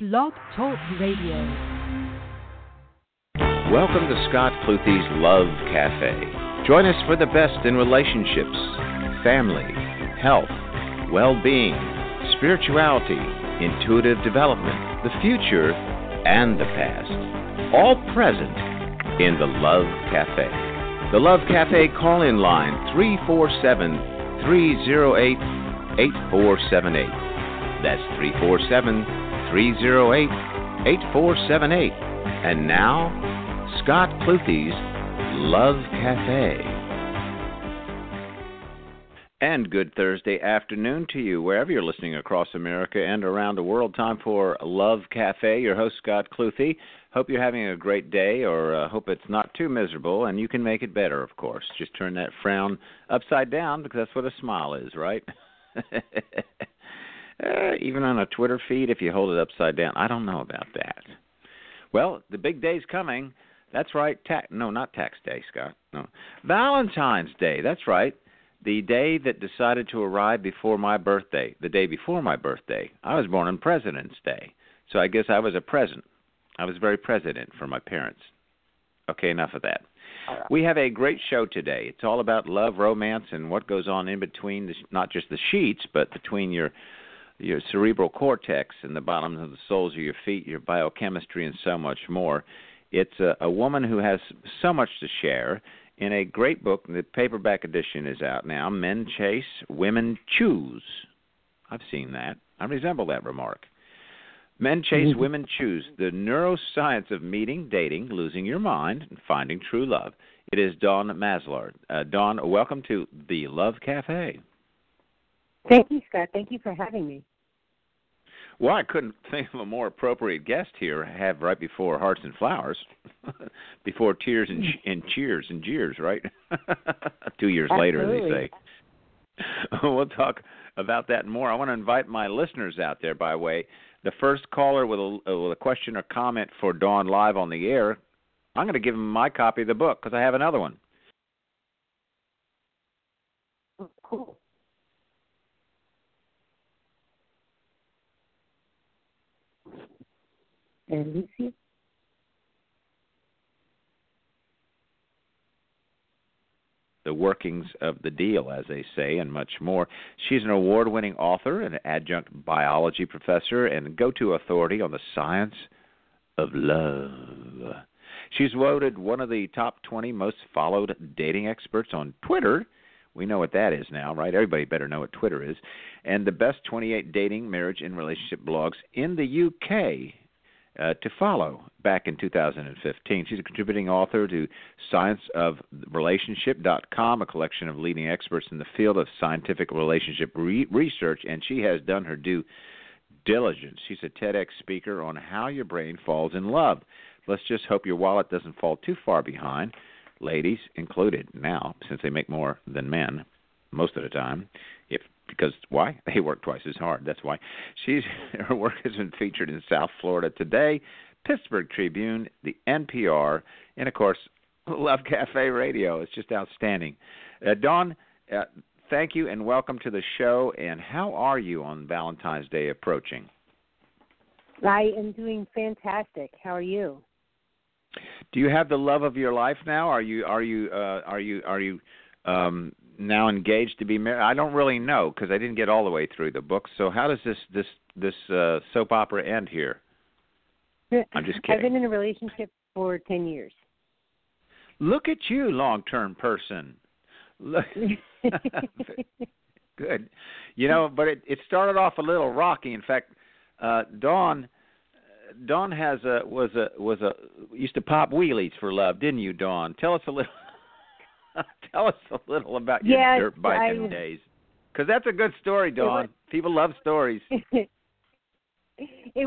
Blog Talk Radio. Welcome to Scott Cluthe's Love Cafe. Join us for the best in relationships, family, health, well being, spirituality, intuitive development, the future, and the past. All present in the Love Cafe. The Love Cafe call in line 347 308 8478. That's 347 308 8478. And now, Scott Cluthe's Love Cafe. And good Thursday afternoon to you, wherever you're listening across America and around the world. Time for Love Cafe. Your host, Scott Cluthe. Hope you're having a great day, or uh, hope it's not too miserable, and you can make it better, of course. Just turn that frown upside down because that's what a smile is, right? Uh, even on a Twitter feed, if you hold it upside down, I don't know about that. Well, the big day's coming. That's right. Ta- no, not tax day, Scott. No, Valentine's Day. That's right. The day that decided to arrive before my birthday. The day before my birthday. I was born on President's Day, so I guess I was a present. I was very president for my parents. Okay, enough of that. We have a great show today. It's all about love, romance, and what goes on in between, the, not just the sheets, but between your your cerebral cortex and the bottoms of the soles of your feet, your biochemistry, and so much more. It's a, a woman who has so much to share in a great book. The paperback edition is out now. Men chase, women choose. I've seen that. I resemble that remark. Men chase, mm-hmm. women choose. The neuroscience of meeting, dating, losing your mind, and finding true love. It is Dawn Maslar. Uh, Dawn, welcome to the Love Cafe. Thank you, Scott. Thank you for having me. Well, I couldn't think of a more appropriate guest here. Have right before Hearts and Flowers, before Tears and, and Cheers and Jeers, right? Two years Absolutely. later, they say. we'll talk about that more. I want to invite my listeners out there. By the way, the first caller with a, with a question or comment for Dawn live on the air, I'm going to give him my copy of the book because I have another one. Cool. And. The workings of the deal, as they say, and much more. She's an award winning author, an adjunct biology professor, and go to authority on the science of love. She's voted one of the top 20 most followed dating experts on Twitter. We know what that is now, right? Everybody better know what Twitter is. And the best 28 dating, marriage, and relationship blogs in the UK uh, to follow back in 2015. She's a contributing author to scienceofrelationship.com, a collection of leading experts in the field of scientific relationship re- research, and she has done her due diligence. She's a TEDx speaker on how your brain falls in love. Let's just hope your wallet doesn't fall too far behind, ladies included now, since they make more than men most of the time. If because why? They work twice as hard. That's why. She's her work has been featured in South Florida Today, Pittsburgh Tribune, the NPR, and of course, Love Cafe Radio. It's just outstanding. Uh, Dawn, uh, thank you and welcome to the show. And how are you on Valentine's Day approaching? I am doing fantastic. How are you? Do you have the love of your life now? Are you are you uh, are you are you um, now engaged to be married? I don't really know because I didn't get all the way through the book. So how does this this this uh, soap opera end here? I'm just kidding. I've been in a relationship for ten years. Look at you, long-term person. Look. Good. You know, but it it started off a little rocky. In fact, uh Dawn Dawn has a was a was a used to pop wheelies for love, didn't you, Dawn? Tell us a little Tell us a little about your yes, dirt biking I, days, because that's a good story, Dawn. People love stories. it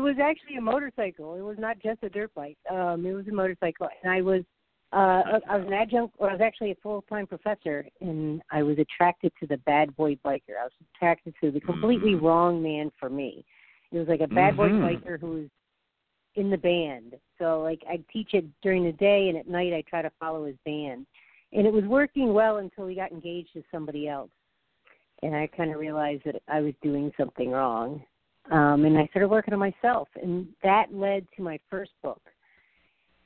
was actually a motorcycle. It was not just a dirt bike. Um, it was a motorcycle, and I was uh, I was an adjunct, or I was actually a full time professor, and I was attracted to the bad boy biker. I was attracted to the completely mm-hmm. wrong man for me. It was like a bad mm-hmm. boy biker who was in the band. So like I'd teach it during the day, and at night I try to follow his band and it was working well until we got engaged to somebody else. And i kind of realized that i was doing something wrong. Um, and I started working on myself, and that led to my first book.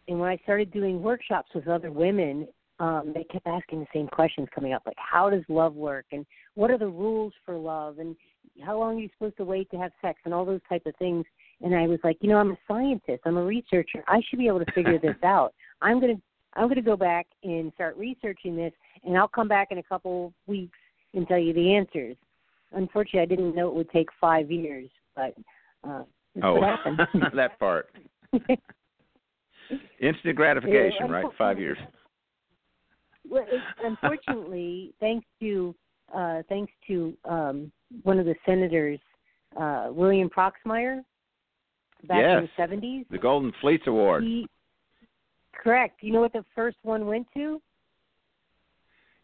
And when I started doing workshops with other women, um, they kept asking the same questions coming up, like how does love work, and what are the rules for love, and how long are you supposed to wait to have sex, and all those type of things. And I was like, you know, I'm a scientist, I'm a researcher, I should be able to figure this out. I'm gonna I'm gonna go back and start researching this, and I'll come back in a couple weeks and tell you the answers. Unfortunately, I didn't know it would take five years, but uh, oh, that part. Instant gratification, yeah, right? Five years. Well, unfortunately, thanks to uh, thanks to um, one of the senators, uh, William Proxmire, back yes, in the seventies, the Golden Fleece Award. He, correct. You know what the first one went to?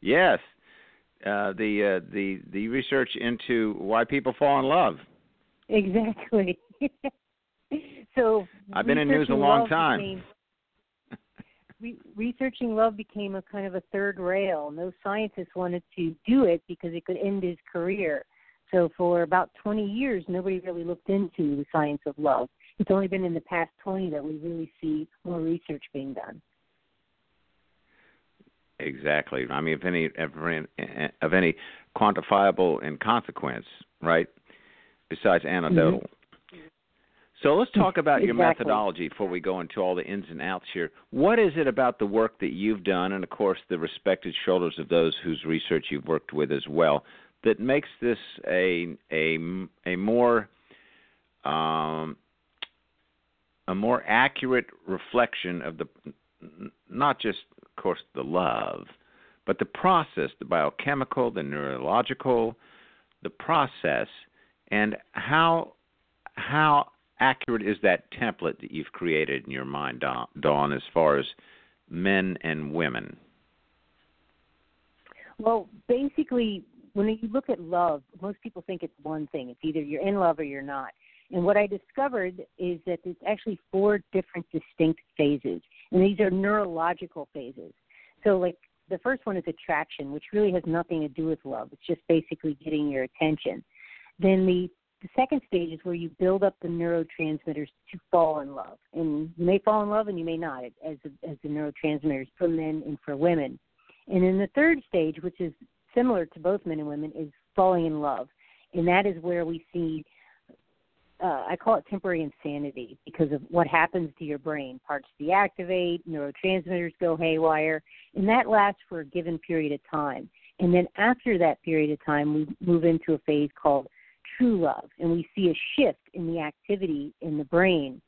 Yes, uh, the uh, the the research into why people fall in love. Exactly. so I've been in news a long time. Became, re- researching love became a kind of a third rail. No scientist wanted to do it because it could end his career. So for about 20 years, nobody really looked into the science of love. It's only been in the past 20 that we really see more research being done. Exactly. I mean, if any of any quantifiable in consequence, right? Besides anecdotal. Mm-hmm. So let's talk about exactly. your methodology before we go into all the ins and outs here. What is it about the work that you've done, and of course the respected shoulders of those whose research you've worked with as well, that makes this a a a more um, a more accurate reflection of the not just of course, the love, but the process, the biochemical, the neurological, the process, and how how accurate is that template that you've created in your mind, Dawn, as far as men and women? Well, basically, when you look at love, most people think it's one thing. It's either you're in love or you're not. And what I discovered is that it's actually four different distinct phases, and these are neurological phases. So, like the first one is attraction, which really has nothing to do with love. It's just basically getting your attention. Then the the second stage is where you build up the neurotransmitters to fall in love, and you may fall in love and you may not, as as the neurotransmitters for men and for women. And then the third stage, which is similar to both men and women, is falling in love, and that is where we see uh, I call it temporary insanity because of what happens to your brain. Parts deactivate, neurotransmitters go haywire, and that lasts for a given period of time. And then after that period of time, we move into a phase called true love, and we see a shift in the activity in the brain.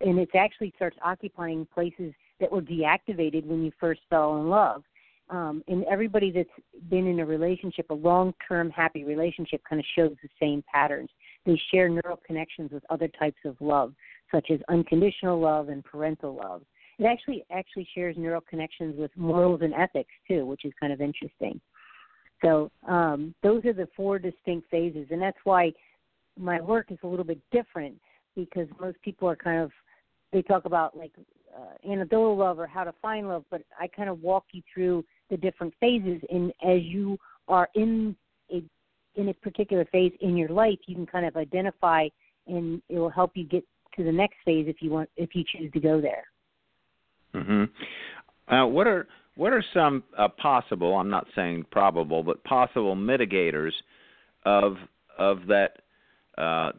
And it actually starts occupying places that were deactivated when you first fell in love. Um, and everybody that's been in a relationship, a long term happy relationship, kind of shows the same patterns. They share neural connections with other types of love, such as unconditional love and parental love. It actually actually shares neural connections with morals and ethics too, which is kind of interesting. So um, those are the four distinct phases, and that's why my work is a little bit different because most people are kind of they talk about like uh, anecdotal love or how to find love, but I kind of walk you through the different phases, and as you are in a in a particular phase in your life, you can kind of identify, and it will help you get to the next phase if you want if you choose to go there. Mm-hmm. Uh, what are what are some uh, possible? I'm not saying probable, but possible mitigators of of that uh,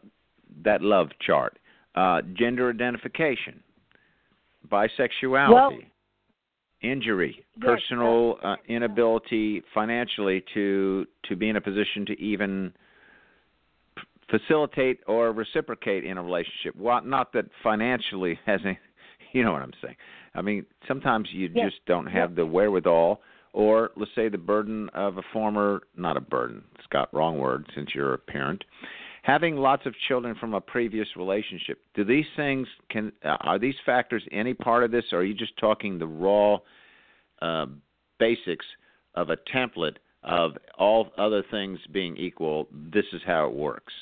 that love chart. Uh, gender identification, bisexuality, well, injury, personal uh, inability financially to to be in a position to even facilitate or reciprocate in a relationship. Well, not that financially has any, you know what I'm saying. I mean, sometimes you yes. just don't have yes. the wherewithal, or let's say the burden of a former, not a burden, Scott, wrong word, since you're a parent, having lots of children from a previous relationship do these things can uh, are these factors any part of this or are you just talking the raw uh, basics of a template of all other things being equal this is how it works?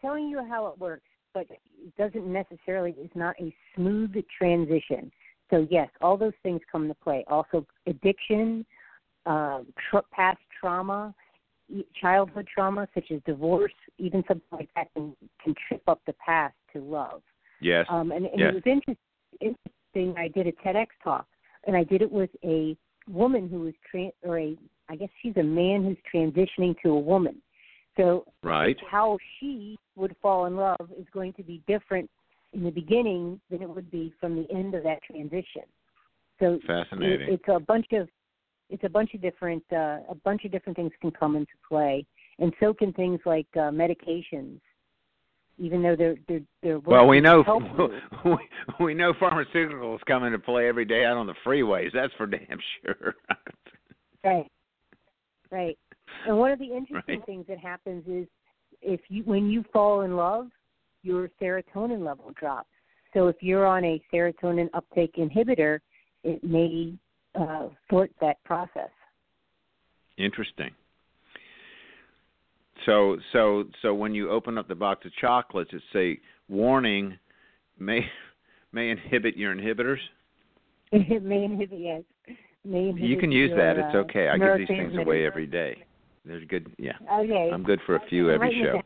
Telling you how it works but it doesn't necessarily it's not a smooth transition. So yes all those things come into play. Also addiction uh, past trauma childhood trauma, such as divorce, even something like that, can can trip up the path to love. Yes. Um, and, and yes. it was interesting, interesting. I did a TEDx talk, and I did it with a woman who was trans, or a, I guess she's a man who's transitioning to a woman. So right. how she would fall in love is going to be different in the beginning than it would be from the end of that transition. So fascinating. It, it's a bunch of it's a bunch of different uh, a bunch of different things can come into play, and so can things like uh, medications. Even though they're they're they're well, we know we, we know pharmaceuticals come into play every day out on the freeways. That's for damn sure. right, right. And one of the interesting right. things that happens is if you when you fall in love, your serotonin level drops. So if you're on a serotonin uptake inhibitor, it may uh, thwart that process. Interesting. So so so when you open up the box of chocolates, it say warning may may inhibit your inhibitors. it may inhibit yes. May inhibit you can use your, that. It's uh, okay. I give these things away every day. There's good. Yeah. Okay. I'm good for a few every show.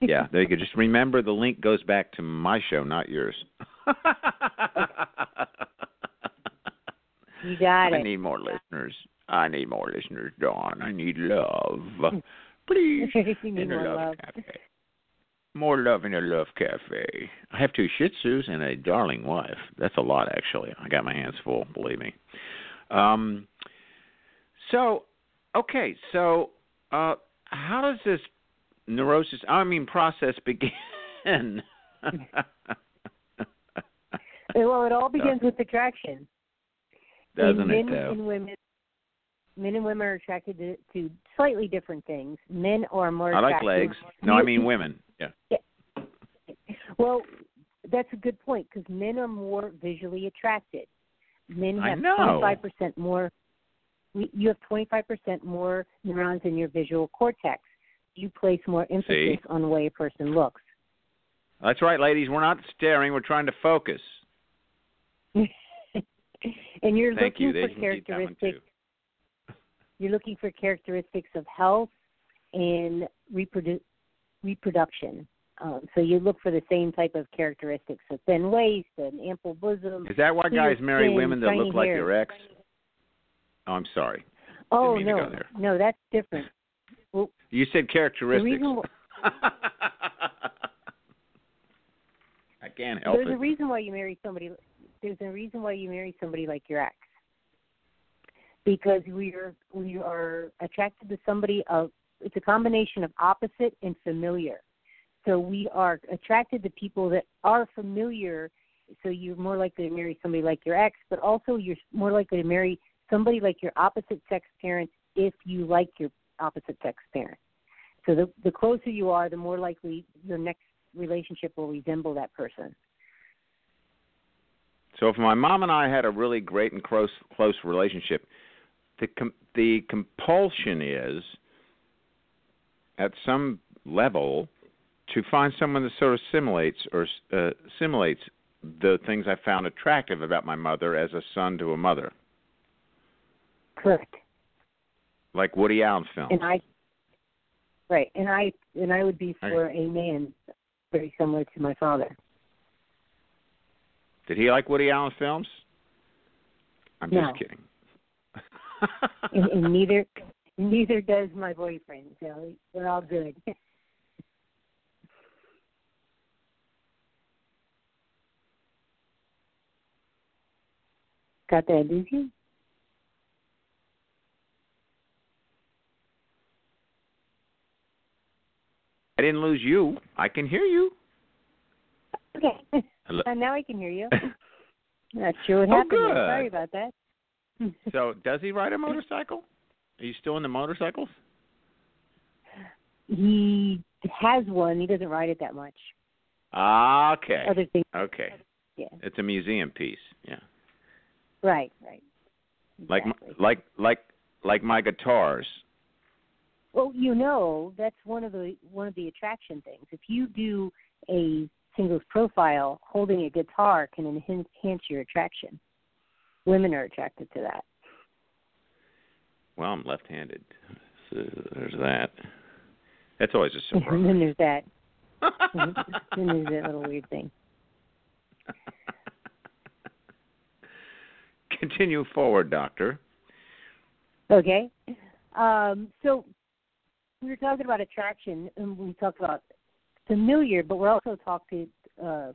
yeah, there you go. Just remember the link goes back to my show, not yours. you got it. I need more listeners. I need more listeners, Dawn. I need love. Please. in a love, love cafe. More love in a love cafe. I have two Shih Tzus and a darling wife. That's a lot, actually. I got my hands full, believe me. Um. So, okay. So, uh, how does this neurosis? I mean, process begin? well, it all begins with attraction. Doesn't men it? Though? and women, men and women are attracted to, to slightly different things. Men are more. I like legs. No, I mean women. Yeah. Well, that's a good point because men are more visually attracted. Men have 25% more. You have 25% more neurons in your visual cortex. You place more emphasis See? on the way a person looks. That's right, ladies. We're not staring. We're trying to focus. And you're Thank looking you. For can keep that one, characteristics. You're looking for characteristics of health and reprodu- reproduction. Um, so you look for the same type of characteristics: a thin waist, an ample bosom. Is that why guys marry women that look like hair. their ex? Oh, I'm sorry. Oh no, no, that's different. You said characteristics. reason I can't help There's it. a reason why you marry somebody. There's a reason why you marry somebody like your ex. Because we are we are attracted to somebody of. It's a combination of opposite and familiar. So we are attracted to people that are familiar. So you're more likely to marry somebody like your ex, but also you're more likely to marry somebody like your opposite sex parent if you like your opposite sex parent. So the the closer you are, the more likely your next relationship will resemble that person. So if my mom and I had a really great and close close relationship, the com- the compulsion is at some level to find someone that sort of simulates or uh, simulates the things I found attractive about my mother as a son to a mother, Correct. like Woody Allen films. And I right, and I and I would be for a man very similar to my father. Did he like Woody Allen films? I'm No. just kidding. Neither neither does my boyfriend, so we're all good. Got that, did you? I didn't lose you. I can hear you. Okay. Hello. Uh, now I can hear you. Not sure what Oh, happened. good. Sorry about that. so, does he ride a motorcycle? Are you still in the motorcycles? he has one. He doesn't ride it that much. Ah, okay. Other things, Okay. yeah. It's a museum piece. Yeah. Right, right. Like Exactly. my, like like like my guitars. Well, you know, that's one of the one of the attraction things. If you do a singles profile, holding a guitar can enhance, your attraction. Women are attracted to that. Well, I'm left-handed. so there's that. That's always a surprise. and then there's that. then there's that little weird thing. Continue forward, doctor. Okay. Um, so we were talking about attraction, and we talked about familiar, but we're also talking. Uh,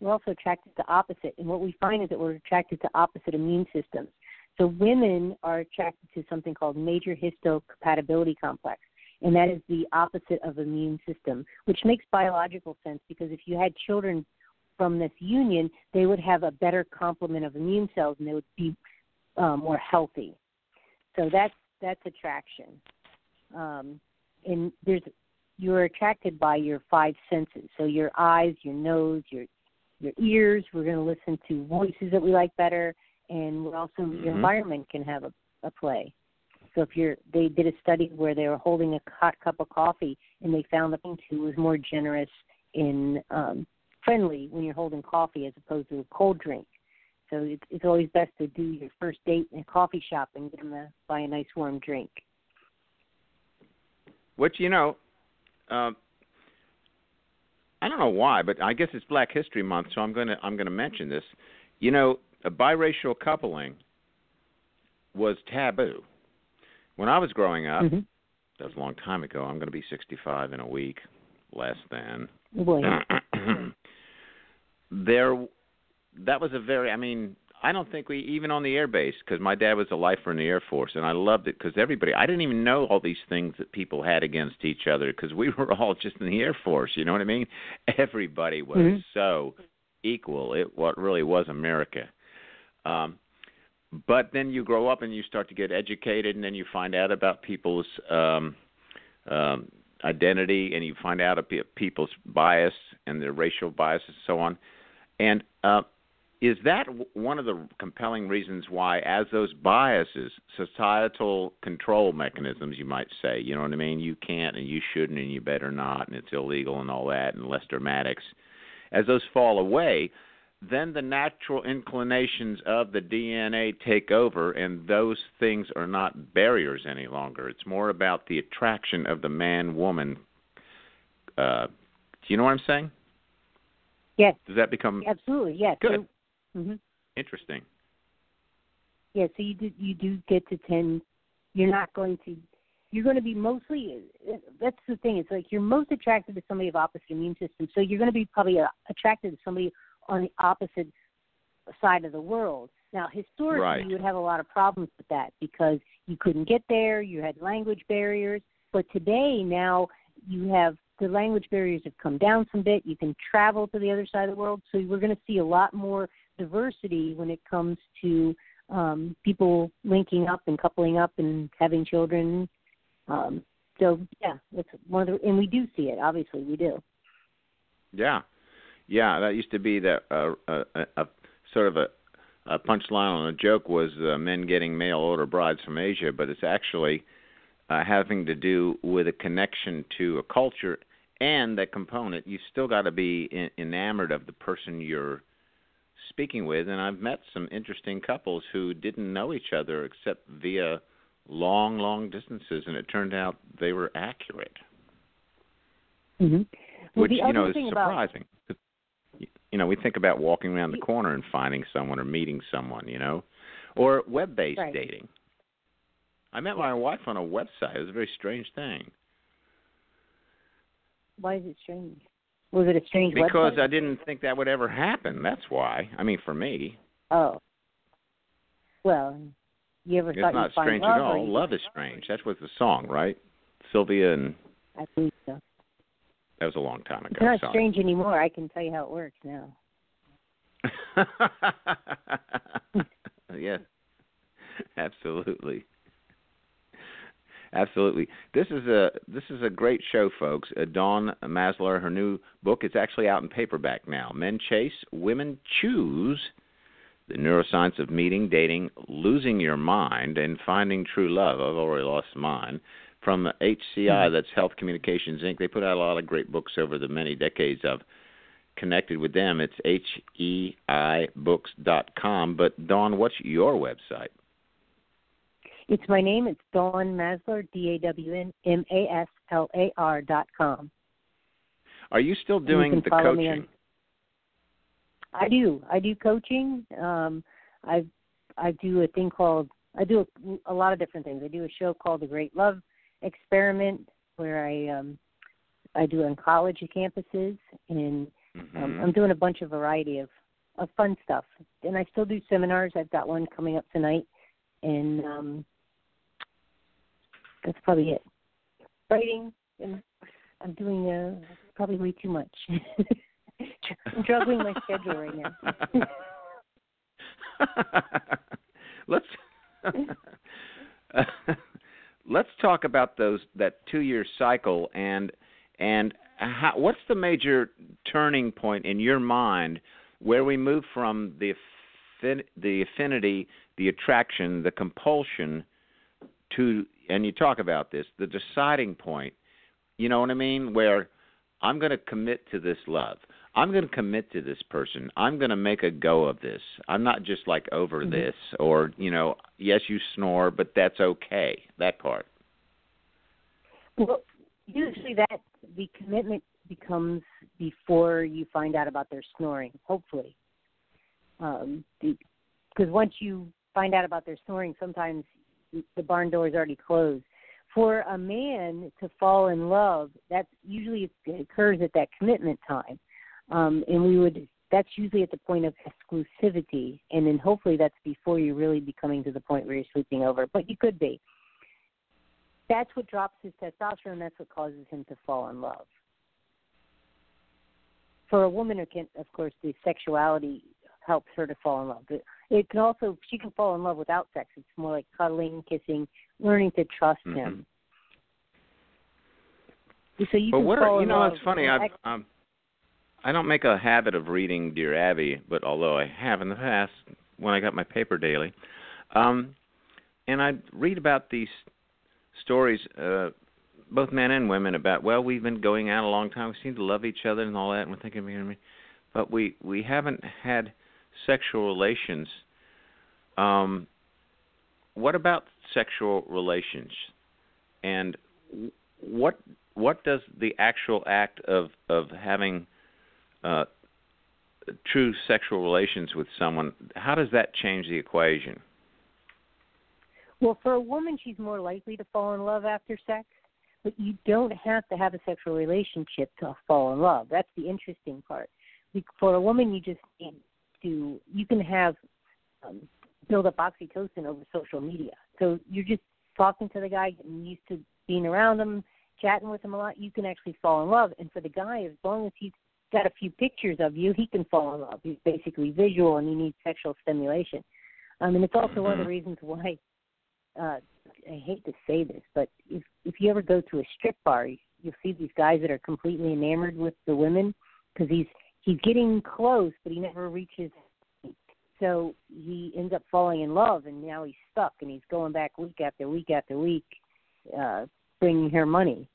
we're also attracted to opposite, and what we find is that we're attracted to opposite immune systems. So women are attracted to something called major histocompatibility complex, and that is the opposite of immune system, which makes biological sense because if you had children from this union, they would have a better complement of immune cells and they would be um, more healthy. So that's that's attraction. Um, and there's you're attracted by your five senses. So your eyes, your nose, your your ears. We're going to listen to voices that we like better, and we're also mm-hmm. your environment can have a, a play. So if you're, they did a study where they were holding a hot cup of coffee, and they found that who was more generous in um, friendly when you're holding coffee as opposed to a cold drink. So it's, it's always best to do your first date in a coffee shop and get them to buy a nice warm drink. Which you know, uh, I don't know why, but I guess it's Black History Month, so I'm going to I'm going to mention this. You know, a biracial coupling was taboo. When I was growing up, mm-hmm. that was a long time ago. I'm going to be 65 in a week, less than. Boy. there, that was a very. I mean, I don't think we even on the air base because my dad was a lifer in the Air Force, and I loved it because everybody. I didn't even know all these things that people had against each other because we were all just in the Air Force. You know what I mean? Everybody was mm-hmm. so equal. It what really was America. Um, but then you grow up and you start to get educated, and then you find out about people's um, um, identity, and you find out about people's bias and their racial biases, and so on. And uh, is that one of the compelling reasons why, as those biases, societal control mechanisms, you might say, you know what I mean? You can't and you shouldn't and you better not and it's illegal and all that and less dramatics. As those fall away, then the natural inclinations of the DNA take over, and those things are not barriers any longer. It's more about the attraction of the man woman. Uh, do you know what I'm saying? Yes. Does that become absolutely yes? Good. Mm-hmm. Interesting. Yeah, so you do you do get to tend. You're not going to. You're going to be mostly. That's the thing. It's like you're most attracted to somebody of opposite immune system. So you're going to be probably uh, attracted to somebody on the opposite side of the world. Now, historically, right. you would have a lot of problems with that because you couldn't get there. You had language barriers. But today, now you have the language barriers have come down some bit. You can travel to the other side of the world, so we're going to see a lot more diversity when it comes to um, people linking up and coupling up and having children. Um, so yeah, that's one of the, and we do see it. Obviously, we do. Yeah, yeah. That used to be that uh, a, a, a sort of a a punchline on a joke was uh, men getting mail order brides from Asia, but it's actually uh, having to do with a connection to a culture and that component, you've still got to be in, enamored of the person you're speaking with. And I've met some interesting couples who didn't know each other except via long, long distances, and it turned out they were accurate. Mm-hmm. Well, Which you know is surprising. About... You know, we think about walking around the corner and finding someone or meeting someone. You know, or web-based right. dating. I met my wife on a website. It was a very strange thing. Why is it strange? Was it a strange Because website? I didn't think that would ever happen. That's why. I mean, for me. Oh. Well, you ever it's thought not you'd find strange love at all. Love is strange. That was the song, right? Sylvia and. I think so. That was a long time ago. It's not Sorry. strange anymore. I can tell you how it works now. yes, absolutely. Absolutely. This is a this is a great show, folks. Uh, Dawn Maslar, her new book, it's actually out in paperback now. Men Chase, Women Choose: The Neuroscience of Meeting, Dating, Losing Your Mind, and Finding True Love. I've already lost mine. From HCI, mm-hmm. that's Health Communications Inc. They put out a lot of great books over the many decades I've connected with them. It's hcibooks.com. But Dawn, what's your website? It's my name. It's Dawn Maslar, D A W N M A S L A R dot com. Are you still doing you the coaching? I do. I do coaching. Um, I I do a thing called I do a, a lot of different things. I do a show called The Great Love Experiment, where I um, I do on college campuses, and mm-hmm. um, I'm doing a bunch of variety of of fun stuff. And I still do seminars. I've got one coming up tonight, and um, that's probably it. Writing, and I'm doing uh, probably way too much. I'm juggling my schedule right now. let's let's talk about those that two year cycle and and how, what's the major turning point in your mind where we move from the the affinity, the attraction, the compulsion to and you talk about this, the deciding point. You know what I mean? Where I'm going to commit to this love. I'm going to commit to this person. I'm going to make a go of this. I'm not just like over mm-hmm. this or, you know, yes, you snore, but that's okay. That part. Well, usually that the commitment becomes before you find out about their snoring, hopefully. Um, because once you find out about their snoring, sometimes the barn door is already closed. For a man to fall in love, that's usually it occurs at that commitment time um, and we would that's usually at the point of exclusivity, and then hopefully that's before you really be coming to the point where you're sleeping over. But you could be. That's what drops his testosterone. That's what causes him to fall in love. For a woman, can, of course, the sexuality helps her to fall in love. But it can also she can fall in love without sex. It's more like cuddling, kissing, learning to trust mm-hmm. him. So you but can what are, you know? It's funny. I've, um, I don't make a habit of reading Dear Abby, but although I have in the past when I got my paper daily, um, and I read about these stories, uh, both men and women, about well, we've been going out a long time, we seem to love each other and all that, and we're thinking, but we we haven't had sexual relations. Um, what about sexual relations, and what what does the actual act of of having uh, true sexual relations with someone, how does that change the equation? Well, for a woman, she's more likely to fall in love after sex, but you don't have to have a sexual relationship to fall in love. That's the interesting part. For a woman, you just need to, you can have, um, build up oxytocin over social media. So you're just talking to the guy, getting used to being around him, chatting with him a lot, you can actually fall in love. And for the guy, as long as he's got a few pictures of you, he can fall in love. He's basically visual and he needs sexual stimulation. Um, and it's also one of the mm-hmm. reasons why uh, I hate to say this, but if if you ever go to a strip bar, you'll see these guys that are completely enamored with the women because he's he's getting close, but he never reaches. So he ends up falling in love, and now he's stuck, and he's going back week after week after week, uh, bringing her money.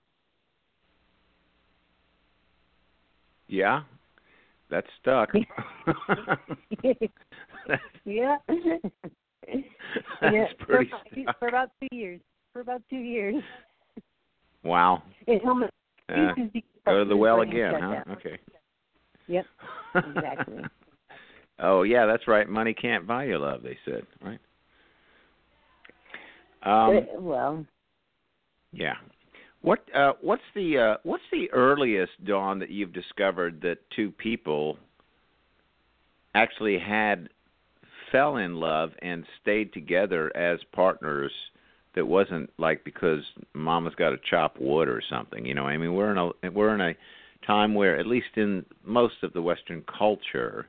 Yeah, that's stuck. yeah. That's yeah, pretty for, stuck. for about two years. For about two years. Wow. It almost uh, go to the well again, huh? Okay. Yep. Exactly. oh yeah, that's right. Money can't buy your love. They said, right? Um, well. Yeah. What uh, what's the uh, what's the earliest Dawn that you've discovered that two people actually had fell in love and stayed together as partners that wasn't like because mama's got to chop wood or something you know i mean we're in a we're in a time where at least in most of the western culture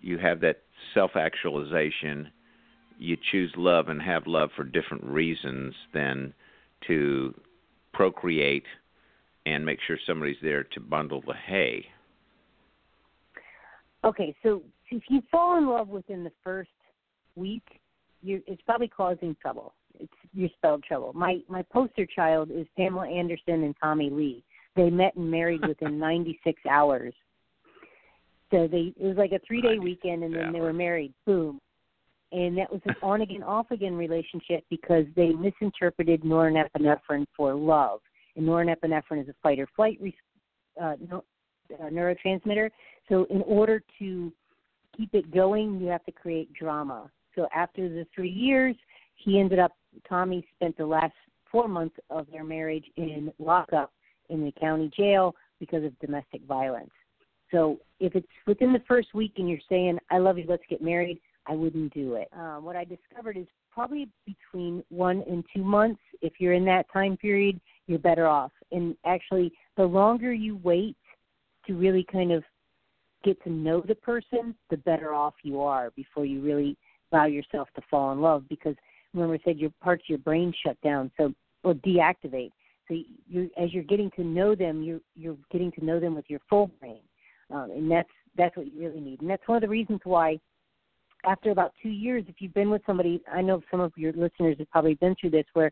you have that self actualization you choose love and have love for different reasons than to procreate and make sure somebody's there to bundle the hay. Okay, so if you fall in love within the first week, you it's probably causing trouble. It's you spelled trouble. My my poster child is Pamela Anderson and Tommy Lee. They met and married within 96 hours. So they it was like a three day weekend, and then they were married. Boom. and that was an on again, off again relationship because they misinterpreted norepinephrine for love. And norepinephrine is a fight or flight re- uh, no, uh, neurotransmitter. So, in order to keep it going, you have to create drama. So, after the three years, he ended up. Tommy spent the last four months of their marriage in lockup in the county jail because of domestic violence. So, if it's within the first week and you're saying, "I love you, let's get married," I wouldn't do it. Um, what I discovered is probably between one and two months. If you're in that time period, you're better off. And actually, the longer you wait to really kind of get to know the person, the better off you are before you really allow yourself to fall in love. Because remember, I said your parts of your brain shut down, so or deactivate. So you, as you're getting to know them, you're you're getting to know them with your full brain, um, and that's that's what you really need. And that's one of the reasons why after about two years, if you've been with somebody, I know some of your listeners have probably been through this, where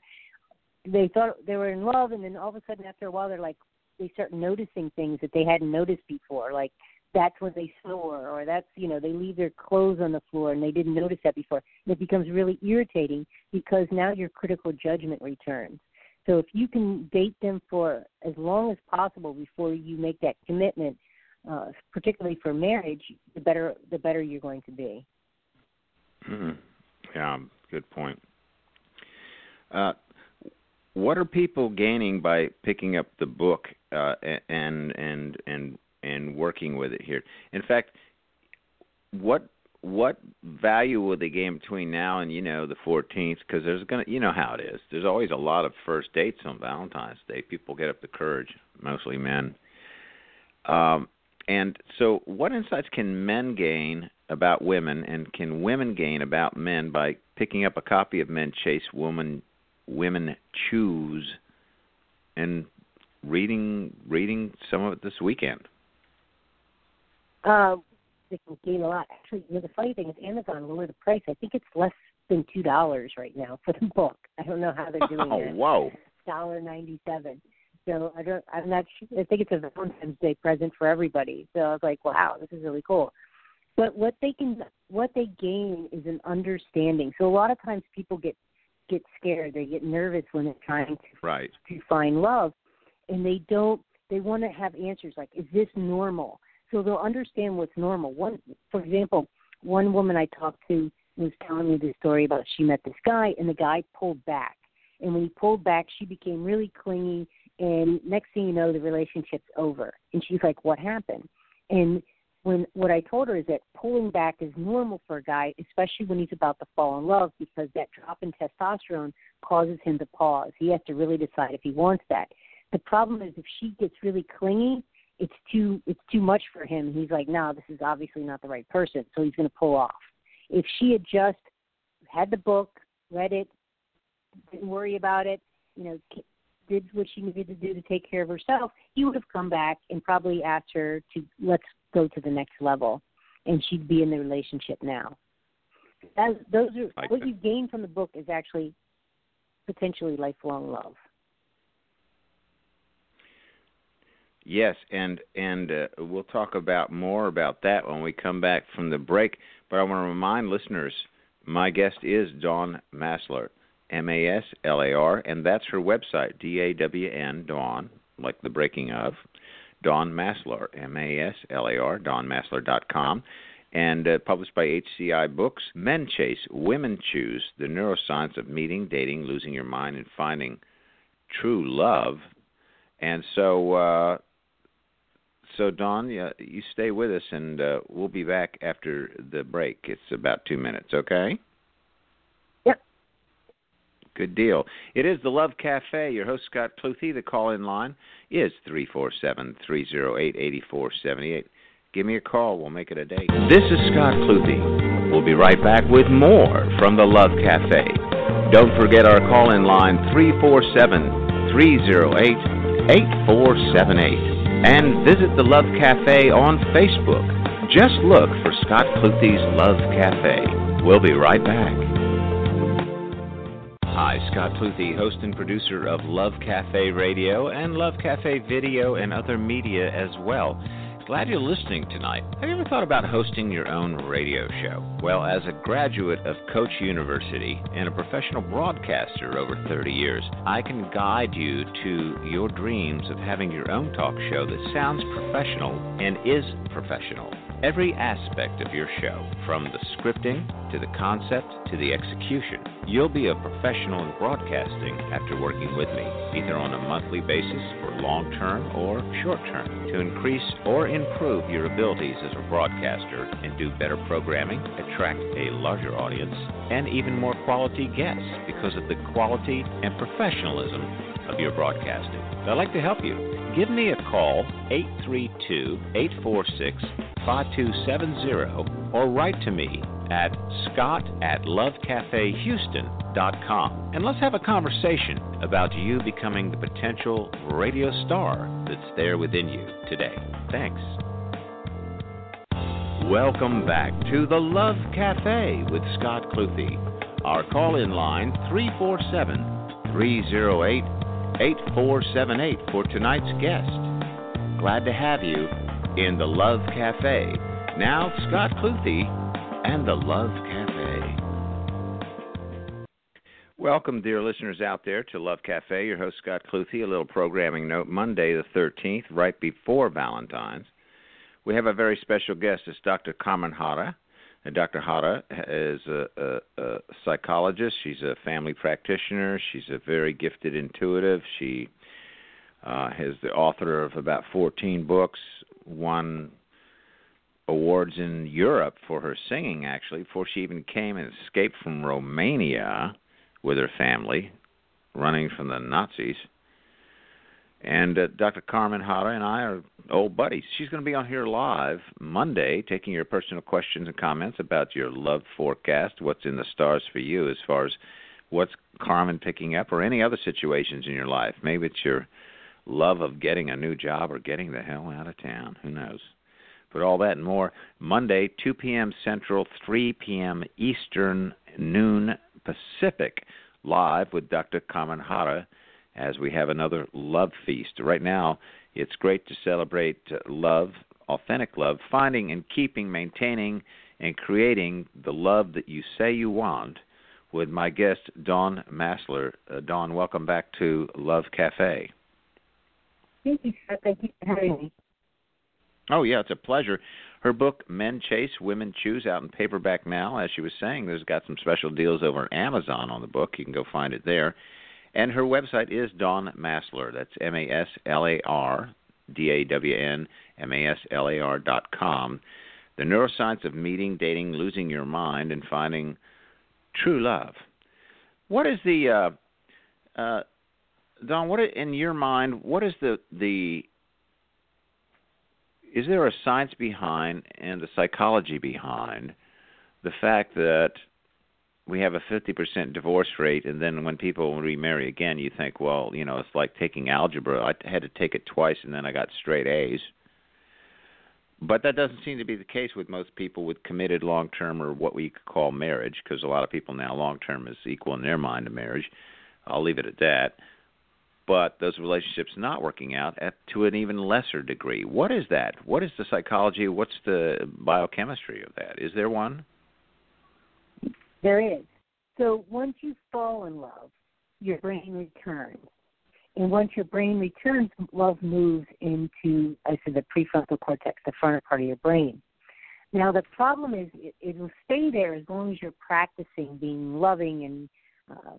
they thought they were in love, and then all of a sudden, after a while, they're like, they start noticing things that they hadn't noticed before, like that's when they snore, or that's you know they leave their clothes on the floor and they didn't notice that before. And it becomes really irritating because now your critical judgment returns. So if you can date them for as long as possible before you make that commitment, uh, particularly for marriage, the better the better you're going to be. Mm-hmm. Yeah, good point. Uh, what are people gaining by picking up the book uh, and and and and working with it here? In fact, what what value will they gain between now and you know the 14th? Because there's gonna you know how it is. There's always a lot of first dates on Valentine's Day. People get up the courage, mostly men. Um, and so, what insights can men gain about women, and can women gain about men by picking up a copy of Men Chase Woman Women Choose and reading reading some of it this weekend? Uh, they can gain a lot. Actually, you know, the funny thing is Amazon lowered the price. I think it's less than two dollars right now for the book. I don't know how they're doing oh, it. Whoa! Dollar ninety seven. So I don't. I'm not. Sure. I think it's a Valentine's Day present for everybody. So I was like, wow, this is really cool. But what they can, what they gain is an understanding. So a lot of times people get get scared. They get nervous when they're trying to right. to find love, and they don't. They want to have answers like, is this normal? So they'll understand what's normal. One, for example, one woman I talked to was telling me the story about she met this guy, and the guy pulled back. And when he pulled back, she became really clingy. And next thing you know, the relationship's over. And she's like, "What happened?" And when what I told her is that pulling back is normal for a guy, especially when he's about to fall in love, because that drop in testosterone causes him to pause. He has to really decide if he wants that. The problem is if she gets really clingy, it's too it's too much for him. He's like, no, this is obviously not the right person, so he's going to pull off. If she had just had the book, read it, didn't worry about it, you know, did what she needed to do to take care of herself, he would have come back and probably asked her to let's go to the next level, and she'd be in the relationship now. As those are like what that. you gain from the book is actually potentially lifelong love. Yes, and and uh, we'll talk about more about that when we come back from the break. But I want to remind listeners, my guest is Dawn Maslar, M A S L A R, and that's her website, D A W N, Dawn, like the breaking of, Dawn Maslar, M A S L A R, dawnmaslar.com, and uh, published by HCI Books. Men Chase, Women Choose, The Neuroscience of Meeting, Dating, Losing Your Mind, and Finding True Love. And so, uh, so Dawn, yeah, you stay with us, and uh, we'll be back after the break. It's about two minutes, okay? Yep. Good deal. It is the Love Cafe. Your host Scott Cluthe. The call-in line is three four seven three zero eight eighty four seventy eight. Give me a call. We'll make it a date. This is Scott Cluthe. We'll be right back with more from the Love Cafe. Don't forget our call-in line three four seven three zero eight eight four seven eight and visit the Love Cafe on Facebook. Just look for Scott Cluthe's Love Cafe. We'll be right back. Hi, Scott Cluthe, host and producer of Love Cafe Radio and Love Cafe Video and other media as well. Glad you're listening tonight. Have you ever thought about hosting your own radio show? Well, as a graduate of Coach University and a professional broadcaster over 30 years, I can guide you to your dreams of having your own talk show that sounds professional and is professional every aspect of your show, from the scripting to the concept to the execution. You'll be a professional in broadcasting after working with me, either on a monthly basis for long term or short term, to increase or improve your abilities as a broadcaster and do better programming, attract a larger audience, and even more quality guests because of the quality and professionalism of your broadcasting. I'd like to help you. Give me a call, 832 846 5270, or write to me at scott at lovecafehouston.com. And let's have a conversation about you becoming the potential radio star that's there within you today. Thanks. Welcome back to the Love Cafe with Scott Cluthe. Our call in line 347 308 8478 for tonight's guest. Glad to have you in the Love Cafe. Now, Scott Cluthe and the Love Cafe. Welcome, dear listeners out there, to Love Cafe. Your host, Scott Cluthe. A little programming note Monday, the 13th, right before Valentine's. We have a very special guest. It's Dr. Carmen Harra. And Dr. Harra is a, a, a psychologist. She's a family practitioner. She's a very gifted intuitive. She uh, is the author of about 14 books, won awards in Europe for her singing, actually, before she even came and escaped from Romania with her family, running from the Nazis. And uh, Dr. Carmen Harra and I are old buddies. She's going to be on here live Monday, taking your personal questions and comments about your love forecast, what's in the stars for you as far as what's Carmen picking up, or any other situations in your life. Maybe it's your love of getting a new job or getting the hell out of town. Who knows? But all that and more Monday, 2 p.m. Central, 3 p.m. Eastern, noon Pacific, live with Dr. Carmen Hara as we have another love feast. Right now, it's great to celebrate love, authentic love, finding and keeping, maintaining, and creating the love that you say you want with my guest, Dawn Maslar. Uh, Dawn, welcome back to Love Cafe. Thank you, sir. Thank you for having me. Oh, yeah, it's a pleasure. Her book, Men Chase, Women Choose, out in paperback now. As she was saying, there's got some special deals over at Amazon on the book. You can go find it there. And her website is Dawn Maslar. That's M A S L A R D A W N M A S L A R dot com. The neuroscience of meeting, dating, losing your mind, and finding true love. What is the uh, uh, Dawn? What in your mind? What is the the is there a science behind and a psychology behind the fact that we have a 50% divorce rate, and then when people remarry again, you think, well, you know, it's like taking algebra. I had to take it twice, and then I got straight A's. But that doesn't seem to be the case with most people with committed long term or what we call marriage, because a lot of people now long term is equal in their mind to marriage. I'll leave it at that. But those relationships not working out at, to an even lesser degree. What is that? What is the psychology? What's the biochemistry of that? Is there one? There is. So once you fall in love, your brain returns. And once your brain returns, love moves into, I said, the prefrontal cortex, the frontal part of your brain. Now, the problem is it, it will stay there as long as you're practicing being loving and uh,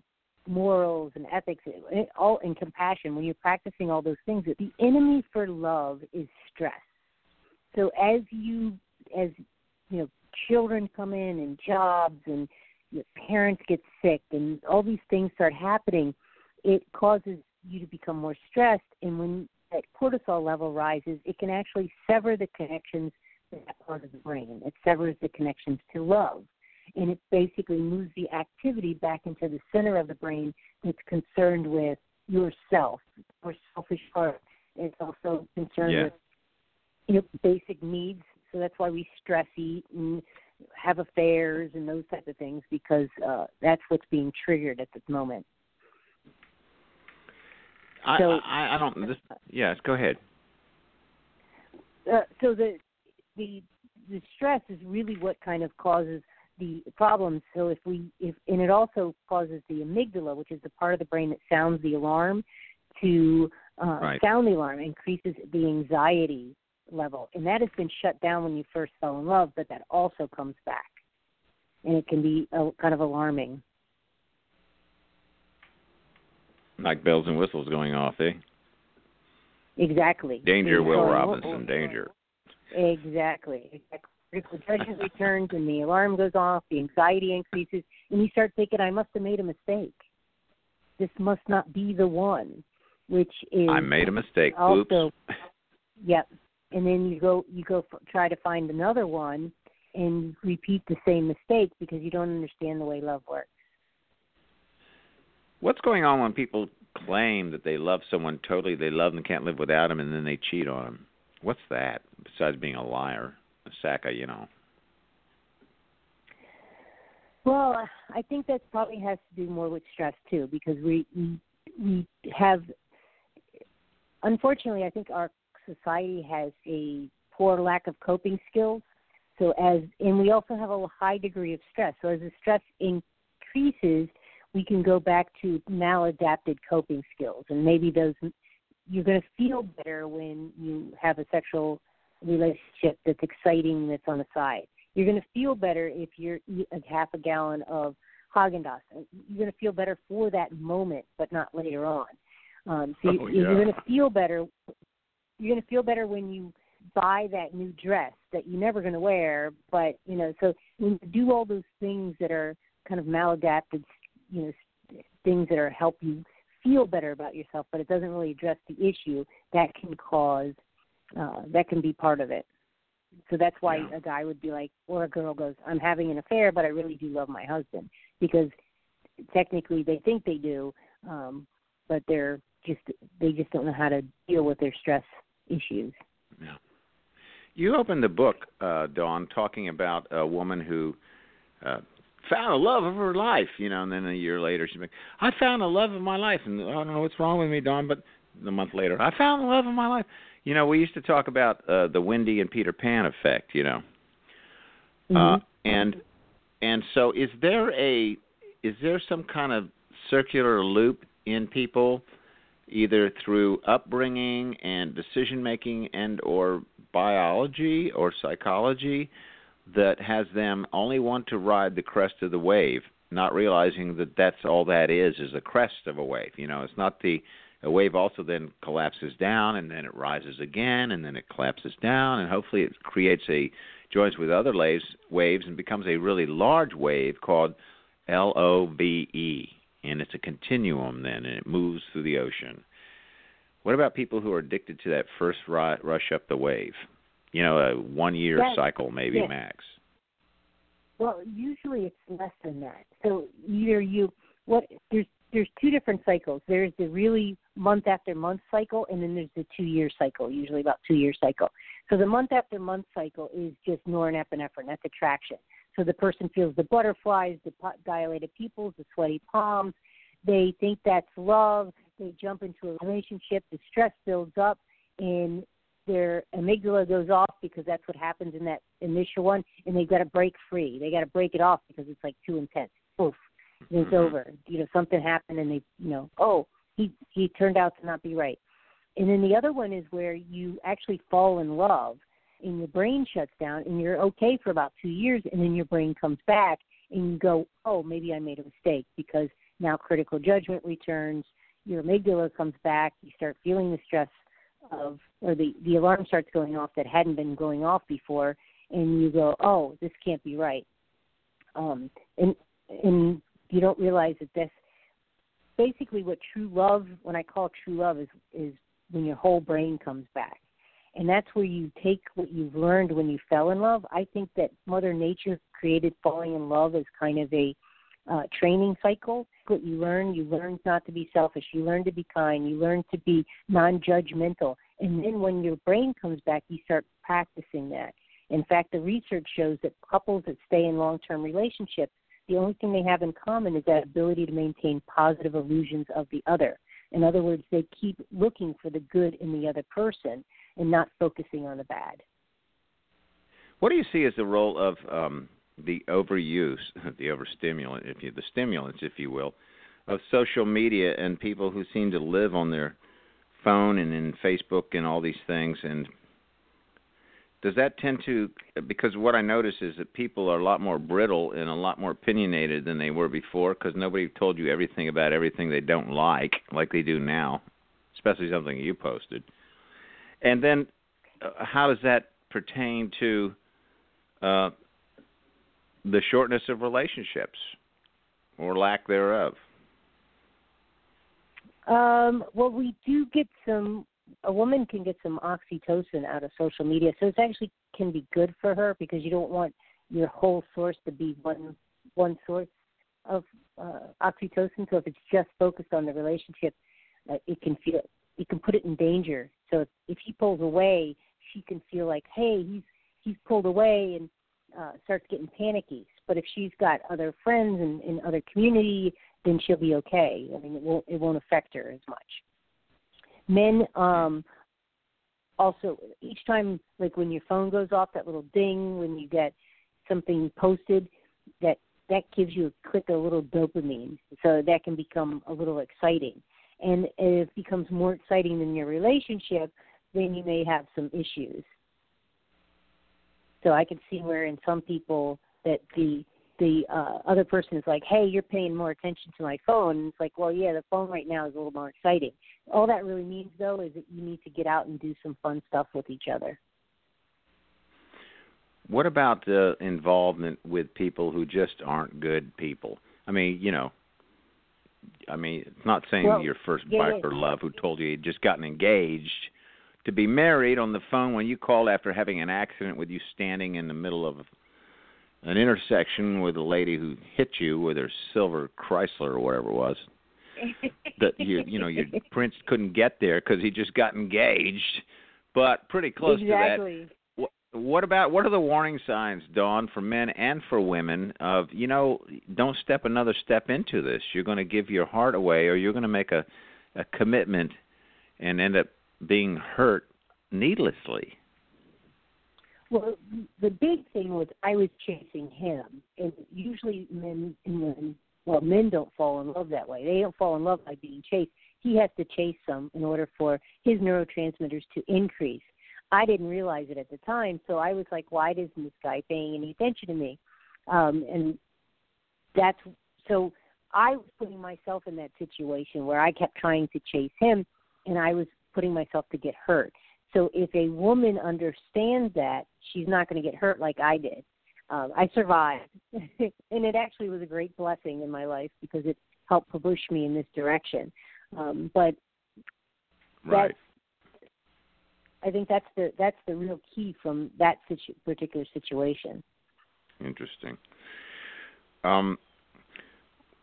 morals and ethics, it, all and compassion. When you're practicing all those things, the enemy for love is stress. So as you, as you know, children come in and jobs and your parents get sick and all these things start happening, it causes you to become more stressed. And when that cortisol level rises, it can actually sever the connections to that part of the brain. It severs the connections to love. And it basically moves the activity back into the center of the brain that's concerned with yourself, or selfish part. It's also concerned yeah. with your basic needs. So that's why we stress eat and have affairs and those type of things because uh, that's what's being triggered at this moment. I, so, I, I don't. This, yes, go ahead. uh, so the the the stress is really what kind of causes the problems. So if we if and it also causes the amygdala, which is the part of the brain that sounds the alarm, to uh, right. sound the alarm, increases the anxiety level, and that has been shut down when you first fell in love, but that also comes back, and it can be uh, kind of alarming. Like bells and whistles going off, eh? Exactly. Danger, Will So- Robinson, danger. Exactly. exactly. Critical judgment returns, and the alarm goes off. The anxiety increases, and you start thinking, "I must have made a mistake. This must not be the one." Which is I made a mistake. also, Oops. Yep. And then you go, you go f- try to find another one, and repeat the same mistake because you don't understand the way love works. What's going on when people claim that they love someone totally, they love them, can't live without them, and then they cheat on them? What's that besides being a liar, a sack of, you know? Well, I think that probably has to do more with stress too, because we we, we have, unfortunately, I think our society has a poor lack of coping skills. So as and we also have a high degree of stress. So as the stress increases, we can go back to maladapted coping skills, and maybe those you're going to feel better when you have a sexual relationship that's exciting that's on the side. You're going to feel better if you're eat a half a gallon of Haagen Dazs. You're going to feel better for that moment, but not later on. Um, so Oh, yeah. you're going to feel better. You're going to feel better when you buy that new dress that you're never going to wear. But you know, so when you do all those things that are kind of maladapted, you know, things that are help you feel better about yourself, but it doesn't really address the issue. That can cause uh, that can be part of it. So that's why Yeah. a guy would be like, or a girl goes, "I'm having an affair, but I really do love my husband," because technically they think they do, um, but they're just they just don't know how to deal with their stress issues. Yeah. You opened the book, uh, Dawn, talking about a woman who uh, found a love of her life, you know, and then a year later she's like, I found a love of my life, and I don't know what's wrong with me, Dawn, but a month later, I found the love of my life. You know, we used to talk about uh, the Wendy and Peter Pan effect, you know, uh, Mhm. and and so is there a is there some kind of circular loop in people either through upbringing and decision making and or biology or psychology that has them only want to ride the crest of the wave not realizing that that's all that is is a crest of a wave. You know it's not the a wave also then collapses down and then it rises again and then it collapses down and hopefully it creates a joins with other waves waves and becomes a really large wave called L O V E and it's a continuum then and it moves through the ocean. What about people who are addicted to that first rush up the wave? You know, a one year That- cycle maybe yeah. max. Well, usually it's less than that. So either you what there's there's two different cycles. There's the really month after month cycle, and then there's the two year cycle. Usually about two year cycle. So the month after month cycle is just norepinephrine. That's attraction. So the person feels the butterflies, the dilated pupils, the sweaty palms. They think that's love. They jump into a relationship. The stress builds up, and their amygdala goes off because that's what happens in that initial one, and they've got to break free. They got to break it off because it's like too intense. Oof, and it's Mhm. over. You know, something happened, and they, you know, oh, he he turned out to not be right. And then the other one is where you actually fall in love, and your brain shuts down, and you're okay for about two years, and then your brain comes back, and you go, oh, maybe I made a mistake because now critical judgment returns. Your amygdala comes back. You start feeling the stress of, or the the alarm starts going off that hadn't been going off before, and you go, oh, this can't be right. Um, and and you don't realize that this basically what true love when i call true love is is when your whole brain comes back and that's where you take what you've learned when you fell in love. I think that mother nature created falling in love as kind of a uh, training cycle. What you learn you learn not to be selfish. You learn to be kind. You learn to be non-judgmental. And then when your brain comes back you start practicing that. In fact the research shows that couples that stay in long-term relationships the only thing they have in common is that ability to maintain positive illusions of the other. In other words, they keep looking for the good in the other person. And not focusing on the bad. What do you see as the role of um, the overuse, the overstimulant, if you, the stimulants, if you will, of social media and people who seem to live on their phone and in Facebook and all these things and does that tend to because what I notice is that people are a lot more brittle and a lot more opinionated than they were before because nobody told you everything about everything they don't like like they do now, especially something you posted. And then, uh, how does that pertain to uh, the shortness of relationships or lack thereof? Um, well, we do get some a woman can get some oxytocin out of social media, so it actually can be good for her because you don't want your whole source to be one one source of uh, oxytocin. So if it's just focused on the relationship, uh, it can feel it can put it in danger. So if, he pulls away, she can feel like, hey, he's he's pulled away and uh, starts getting panicky. But if she's got other friends and, and other community, then she'll be okay. I mean, it won't it won't affect her as much men um also each time like when your phone goes off that little ding when you get something posted that that gives you a click a little dopamine so that can become a little exciting and it becomes more exciting than your relationship then you may have some issues so i can see where in some people that the the uh, other person is like, "Hey, you're paying more attention to my phone." And it's like, "Well, yeah, the phone right now is a little more exciting." All that really means, though, is that you need to get out and do some fun stuff with each other. What about the involvement with people who just aren't good people? I mean, you know, I mean, it's not saying well, your first yeah, wife or love who told you you'd just gotten engaged to be married on the phone when you called after having an accident with you standing in the middle of an intersection with a lady who hit you with her silver Chrysler or whatever it was. that you you know your prince couldn't get there because he just got engaged, but pretty close exactly. to that. What, about what are the warning signs, Dawn, for men and for women of you know don't step another step into this. You're going to give your heart away, or you're going to make a a commitment and end up being hurt needlessly. Well, the big thing was I was chasing him, and usually men and women, well, men don't fall in love that way. They don't fall in love by being chased. He has to chase them in order for his neurotransmitters to increase. I didn't realize it at the time, so I was like, "Why isn't this guy paying any attention to me?" Um, and that's so. I was putting myself in that situation where I kept trying to chase him, and I was putting myself to get hurt. So if a woman understands that, she's not going to get hurt like I did. Um, I survived, and it actually was a great blessing in my life because it helped push me in this direction. Um, but right. I think that's the that's the real key from that situ- particular situation. Interesting. Um,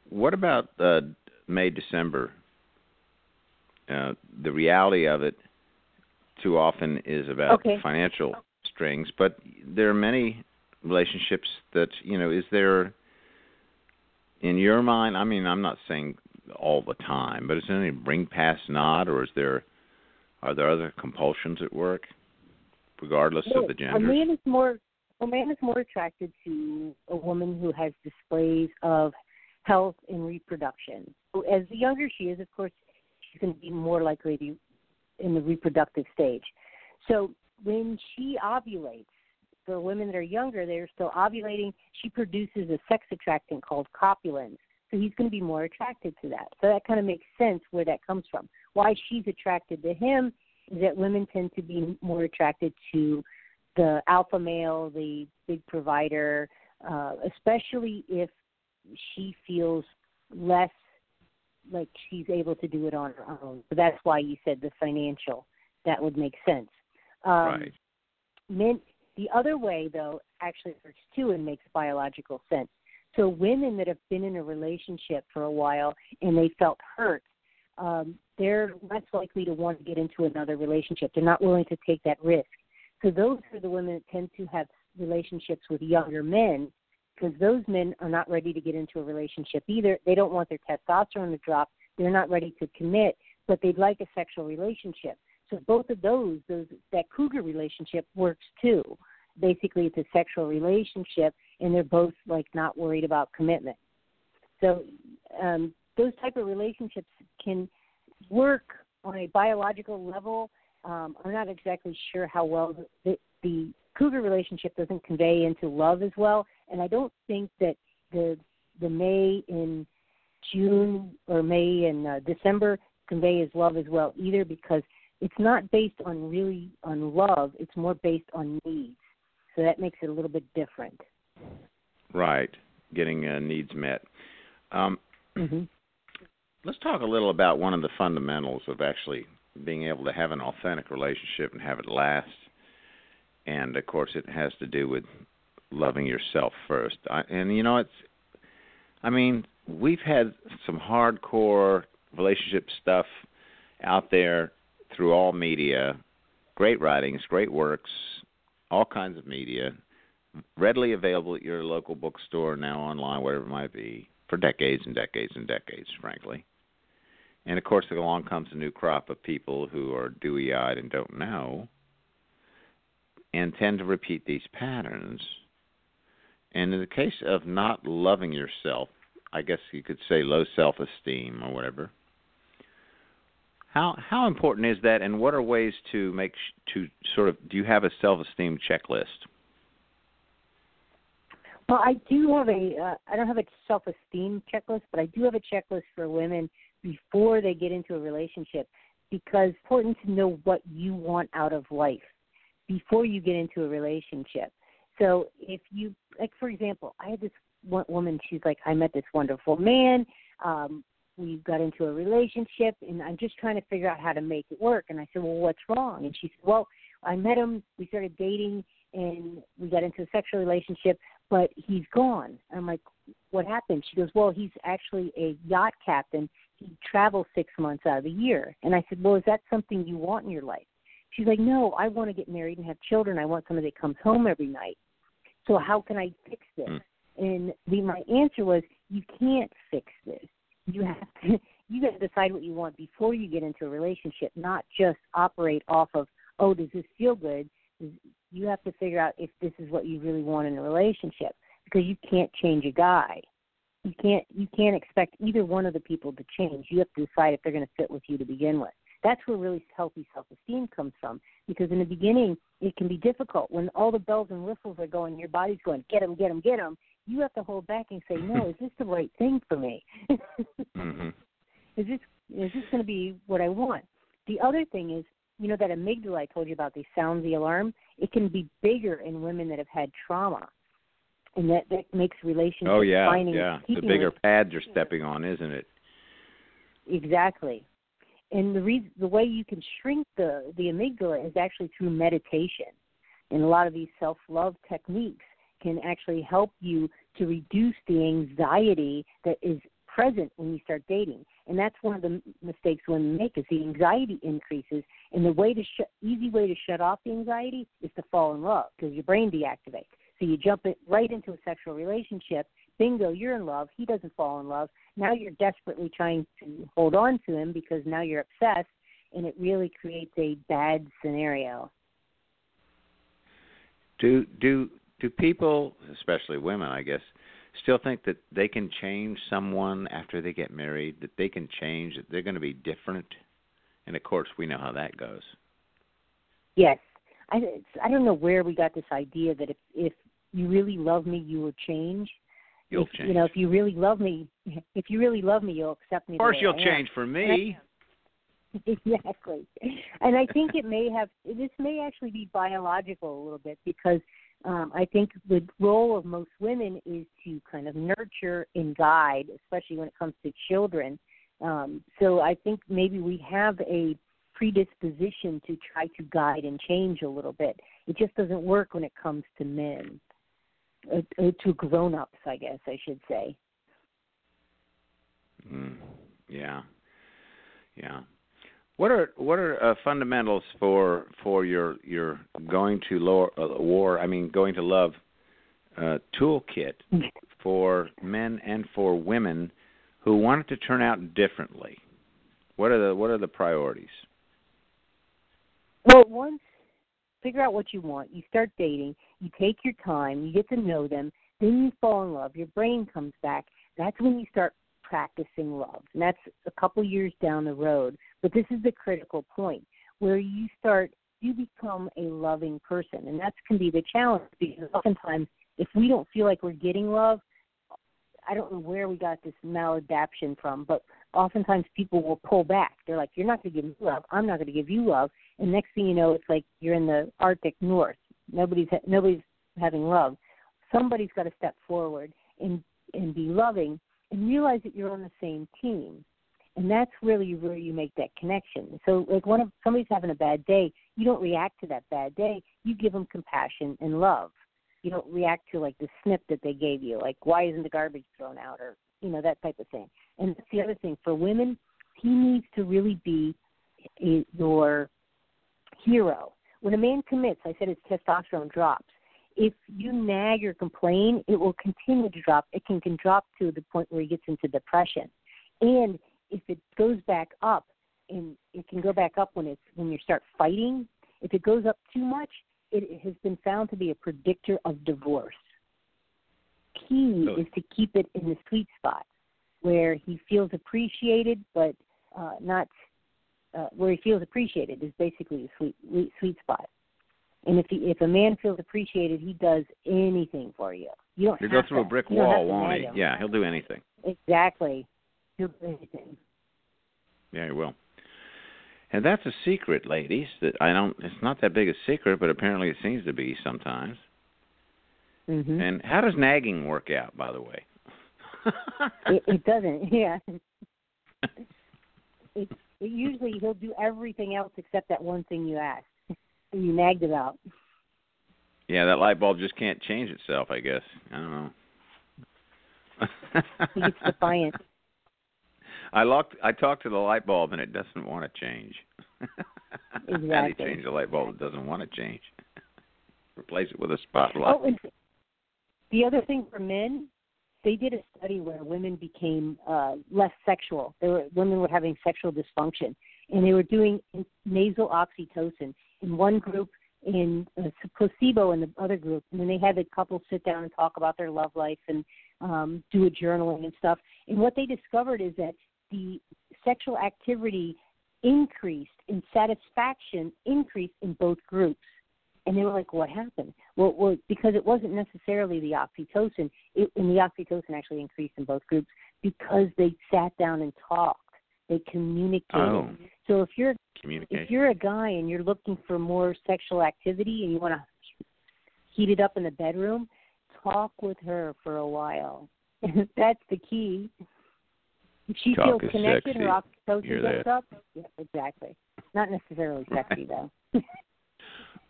what about uh, May December? Uh, the reality of it too often is about okay. financial strings, but there are many relationships that you know. Is there, in your mind? I mean, I'm not saying all the time, but is there any bring pass not, or is there are there other compulsions at work, regardless of the gender? A man is more a man is more attracted to a woman who has displays of health and reproduction. So as the younger she is, of course, she's going to be more likely to in the reproductive stage. So when she ovulates, for women that are younger, they're still ovulating. She produces a sex attractant called copulins. So he's going to be more attracted to that. So that kind of makes sense where that comes from. Why she's attracted to him is that women tend to be more attracted to the alpha male, the big provider, uh, especially if she feels less like she's able to do it on her own. So that's why you said the financial. That would make sense. Um, right. Men, the other way, though, actually works too and makes biological sense. So women that have been in a relationship for a while and they felt hurt, um, they're less likely to want to get into another relationship. They're not willing to take that risk. So those are the women that tend to have relationships with younger men because those men are not ready to get into a relationship either. They don't want their testosterone to drop. They're not ready to commit, but they'd like a sexual relationship. So both of those, those that cougar relationship works too. Basically, it's a sexual relationship, and they're both like not worried about commitment. So um, those type of relationships can work on a biological level. Um, I'm not exactly sure how well the, the cougar relationship doesn't convey into love as well, and I don't think that the the May in June or May and uh, December convey as love as well either because it's not based on really on love it's more based on needs so that makes it a little bit different right getting uh, needs met um, mm-hmm. Let's talk a little about one of the fundamentals of actually being able to have an authentic relationship and have it last. And of course it has to do with loving yourself first. I, and you know it's i mean we've had some hardcore relationship stuff out there through all media, great writings, great works, all kinds of media, readily available at your local bookstore now online, whatever it might be, for decades and decades and decades, frankly. And of course, along comes a new crop of people who are dewy eyed and don't know and tend to repeat these patterns. And in the case of not loving yourself, I guess you could say low self esteem or whatever, how how important is that, and what are ways to make to sort of do you have a self esteem checklist? Well, I do have a uh, I don't have a self esteem checklist, but I do have a checklist for women before they get into a relationship because it's important to know what you want out of life before you get into a relationship. So if you like for example, I had this one woman she's like I met this wonderful man um we got into a relationship and I'm just trying to figure out how to make it work. And I said, Well, what's wrong? And she said, Well, I met him, we started dating, and we got into a sexual relationship, but he's gone. I'm like, What happened? She goes, Well, he's actually a yacht captain. He travels six months out of the year. And I said, Well, is that something you want in your life? She's like, No, I want to get married and have children. I want somebody that comes home every night. So how can I fix this? Mm. And the, my answer was, You can't fix this you have to you got to decide what you want before you get into a relationship, not just operate off of oh does this feel good. You have to figure out if this is what you really want in a relationship because you can't change a guy. You can't you can't expect either one of the people to change. You have to decide if they're going to fit with you to begin with. That's where really healthy self-esteem comes from. Because in the beginning, it can be difficult when all the bells and whistles are going. Your body's going, get them, get them, get them you have to hold back and say, no, is this the right thing for me? mm-hmm. Is this is this going to be what I want? The other thing is, you know, that amygdala I told you about, they sound the alarm. It can be bigger in women that have had trauma, and that that makes relationships. Oh yeah, finding, yeah. The bigger pads you're stepping on, isn't it? Exactly. And the reason, the way you can shrink the the amygdala is actually through meditation, and a lot of these self love techniques can actually help you to reduce the anxiety that is present when you start dating. And that's one of the mistakes women make is the anxiety increases. And the way to sh- easy way to shut off the anxiety is to fall in love because your brain deactivates. So you jump it right into a sexual relationship. Bingo, you're in love. He doesn't fall in love. Now you're desperately trying to hold on to him because now you're obsessed, and it really creates a bad scenario. Do do do people, especially women, I guess, still think that they can change someone after they get married? That they can change? That they're going to be different? And of course, we know how that goes. Yes, I I don't know where we got this idea that if if you really love me, you will change. You'll if, change. You know, if you really love me, if you really love me, you'll accept me. Of course, you'll change for me. exactly, and I think it may have. This may actually be biological a little bit because um, I think the role of most women is to kind of nurture and guide, especially when it comes to children. Um, so I think maybe we have a predisposition to try to guide and change a little bit. It just doesn't work when it comes to men, uh, uh to grown-ups, I guess I should say. Mm, yeah, yeah. What are what are uh, fundamentals for for your your going to lower, uh, war? I mean, going to love uh, toolkit for men and for women who want it to turn out differently. What are the what are the priorities? Well, once figure out what you want, you start dating, you take your time, you get to know them, then you fall in love. Your brain comes back. That's when you start practicing love. And that's a couple years down the road. But this is the critical point where you start you become a loving person. And that can be the challenge because oftentimes if we don't feel like we're getting love, I don't know where we got this maladaption from, but oftentimes people will pull back. They're like, "You're not going to give me love. I'm not going to give you love." And next thing you know, it's like you're in the Arctic North. Nobody's nobody's having love. Somebody's got to step forward and and be loving and realize that you're on the same team. And that's really where you make that connection. So, like, one of somebody's having a bad day, you don't react to that bad day. You give them compassion and love you don't react to like the snip that they gave you, like why isn't the garbage thrown out or you know that type of thing. And that's the other thing for women, he needs to really be your hero. When a man commits, I said his testosterone drops. If you nag or complain, it will continue to drop. It can, can drop to the point where he gets into depression. And if it goes back up, and it can go back up when it's when you start fighting. If it goes up too much, it has been found to be a predictor of divorce. Key oh. is to keep it in the sweet spot where he feels appreciated, but uh, not uh, where he feels appreciated is basically the sweet sweet spot. And if he, if a man feels appreciated, he does anything for you. You don't. He'll go through to, a brick wall, won't he? Him. Yeah, he'll do anything. Exactly. He'll do anything. Yeah, he will. And that's a secret, ladies. That I don't. It's not that big a secret, but apparently it seems to be sometimes. Mm-hmm. And how does nagging work out, by the way? it, it doesn't. Yeah. it, it usually he'll do everything else except that one thing you asked. And you nagged about. Yeah, that light bulb just can't change itself. I guess I don't know. gets defiant. I locked. I talked to the light bulb, and it doesn't want to change. exactly. How do you change the light bulb? It doesn't want to change. Replace it with a spotlight. Oh, and the other thing for men, they did a study where women became uh, less sexual. They were women were having sexual dysfunction, and they were doing nasal oxytocin in one group, in uh, placebo in the other group, and then they had the couple sit down and talk about their love life and um, do a journaling and stuff. And what they discovered is that the sexual activity increased and satisfaction increased in both groups. And they were like, "What happened?" Well, well because it wasn't necessarily the oxytocin, it, and the oxytocin actually increased in both groups because they sat down and talked, they communicated. Oh. So if you're if you're a guy and you're looking for more sexual activity and you want to heat it up in the bedroom, talk with her for a while. That's the key. If she Talk feels connected, sexy. her oxytocin goes up. Yeah, exactly. Not necessarily sexy though.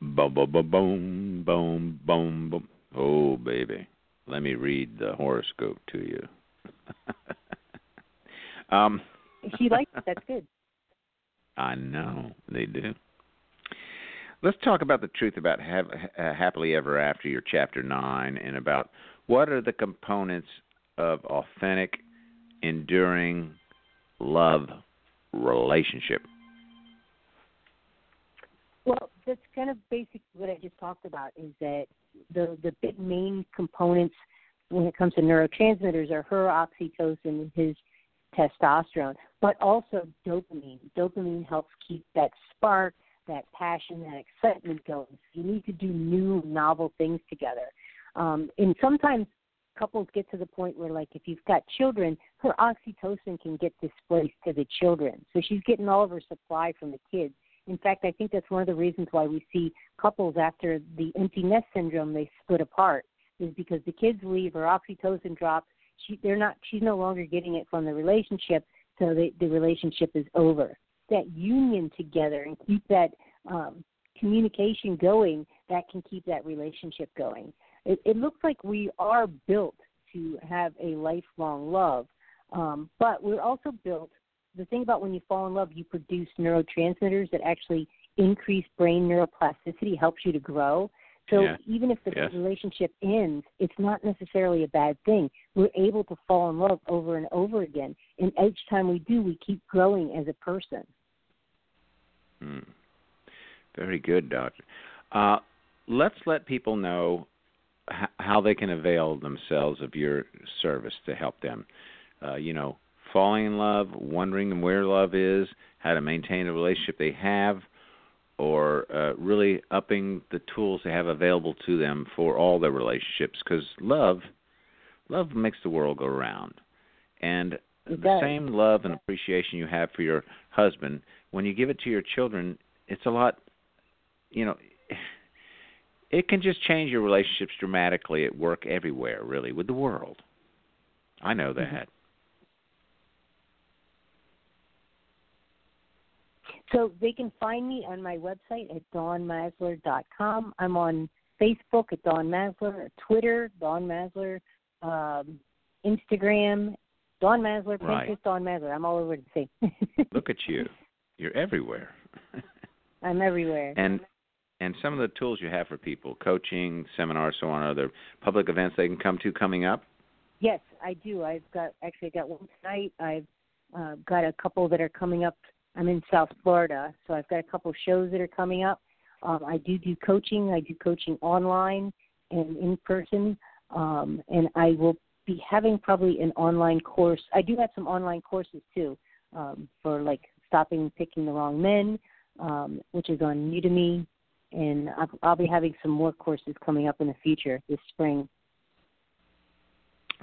boom, boom, boom, boom, boom, boom, boom. Oh, baby, let me read the horoscope to you. um, she likes it, that's good. I know they do. Let's talk about the truth about have, uh, happily ever after your chapter nine, and about what are the components of authentic enduring love relationship? Well, that's kind of basically what I just talked about is that the the big main components when it comes to neurotransmitters are her oxytocin and his testosterone, but also dopamine. Dopamine helps keep that spark, that passion, that excitement going. So you need to do new, novel things together. Um, and sometimes couples get to the point where like if you've got children her oxytocin can get displaced to the children so she's getting all of her supply from the kids in fact i think that's one of the reasons why we see couples after the empty nest syndrome they split apart is because the kids leave her oxytocin drops she they're not she's no longer getting it from the relationship so the the relationship is over that union together and keep that um communication going that can keep that relationship going it, it looks like we are built to have a lifelong love, um, but we're also built. The thing about when you fall in love, you produce neurotransmitters that actually increase brain neuroplasticity, helps you to grow. So yeah. even if the yes. relationship ends, it's not necessarily a bad thing. We're able to fall in love over and over again, and each time we do, we keep growing as a person. Hmm. Very good, doctor. Uh, let's let people know h- how they can avail themselves of your service to help them. Uh, you know, falling in love, wondering where love is, how to maintain a relationship they have, or uh, really upping the tools they have available to them for all their relationships. Because love, love makes the world go round, and the same love and appreciation you have for your husband, when you give it to your children, it's a lot. You know, it can just change your relationships dramatically at work, everywhere, really, with the world. I know Mhm. that. So they can find me on my website at dawnmaslar.com. I'm on Facebook at Dawn Maslar, Twitter, Dawn Maslar, um, Instagram, Dawn Maslar, Right. Pinterest, Dawn Maslar. I'm all over the thing. Look at you. You're everywhere. I'm everywhere. and and some of the tools you have for people, coaching, seminars, so on, other public events they can come to coming up. Yes, I do. I've got actually got one tonight. I've uh, got a couple that are coming up. I'm in South Florida, so I've got a couple shows that are coming up. Um, I do do coaching. I do coaching online and in person, um, and I will be having probably an online course. I do have some online courses too um, for like stopping picking the wrong men, um, which is on Udemy, and I'll, I'll be having some more courses coming up in the future this spring.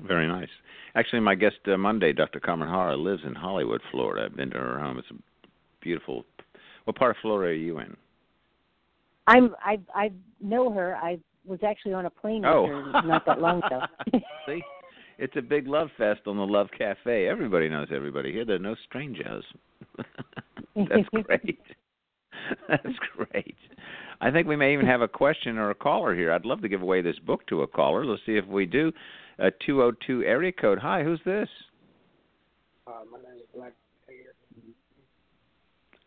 Very nice. Actually, my guest uh, Monday, Dr. Carmen Harra, lives in Hollywood, Florida. I've been to her home. It's beautiful. What part of Florida are you in? I'm I I know her. I was actually on a plane with Oh. her not that long ago. See, it's a big love fest on the Love Cafe. Everybody knows everybody here. There are no strangers. That's great. That's great. I think we may even have a question or a caller here. I'd love to give away this book to a caller. Let's see if we do. A 202 area code. Hi, who's this? Uh, my name is Black Hair.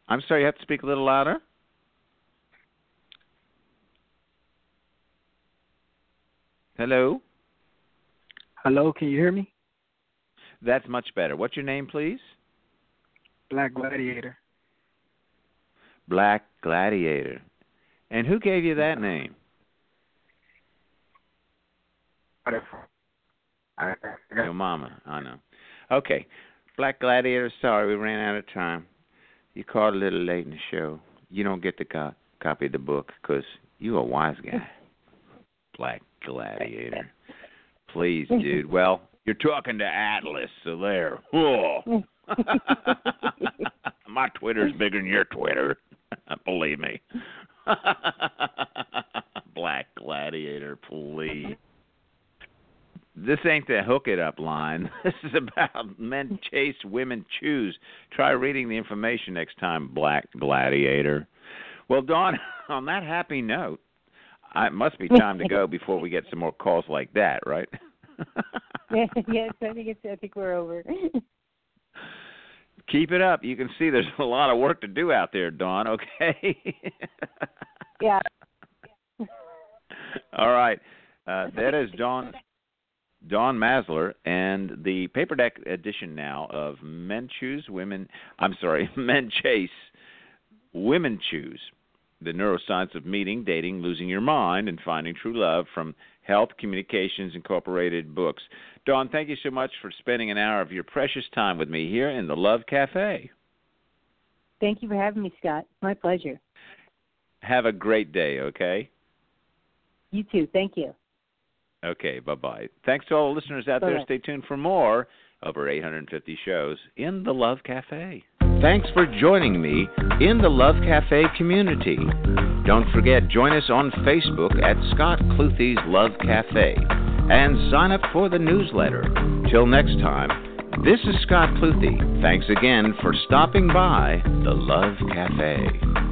I'm sorry, you have to speak a little louder. Hello? Hello, can you hear me? That's much better. What's your name, please? Black Gladiator. Black Gladiator. And who gave you that name? Your mama. I know. Okay. Black Gladiator, sorry, we ran out of time. You called a little late in the show. You don't get to co- copy the book because you a wise guy. Black Gladiator. Please, dude. Well, you're talking to Atlas, so there. Whoa. My Twitter's bigger than your Twitter. Believe me. Black Gladiator, please. This ain't the hook it up line. This is about men chase, women choose. Try reading the information next time, Black Gladiator. Well, Dawn, on that happy note, I- it must be time to go before we get some more calls like that, right? yes, I think it's I think we're over. Keep it up. You can see there's a lot of work to do out there, Dawn, okay? yeah. All right. Uh, that is Dawn Dawn Maslar and the paperback edition now of Men Choose Women I'm sorry, Men Chase Women Choose. The Neuroscience of Meeting, Dating, Losing Your Mind, and Finding True Love from Health Communications Incorporated Books. Dawn, thank you so much for spending an hour of your precious time with me here in the Love Cafe. Thank you for having me, Scott. My pleasure. Have a great day, okay? You too. Thank you. Okay, bye bye. Thanks to all the listeners out there. Bye-bye. Stay tuned for more over 850 shows in the Love Cafe. Thanks for joining me in the Love Cafe community. Don't forget, join us on Facebook at Scott Cluthe's Love Cafe and sign up for the newsletter. Till next time, this is Scott Cluthe. Thanks again for stopping by the Love Cafe.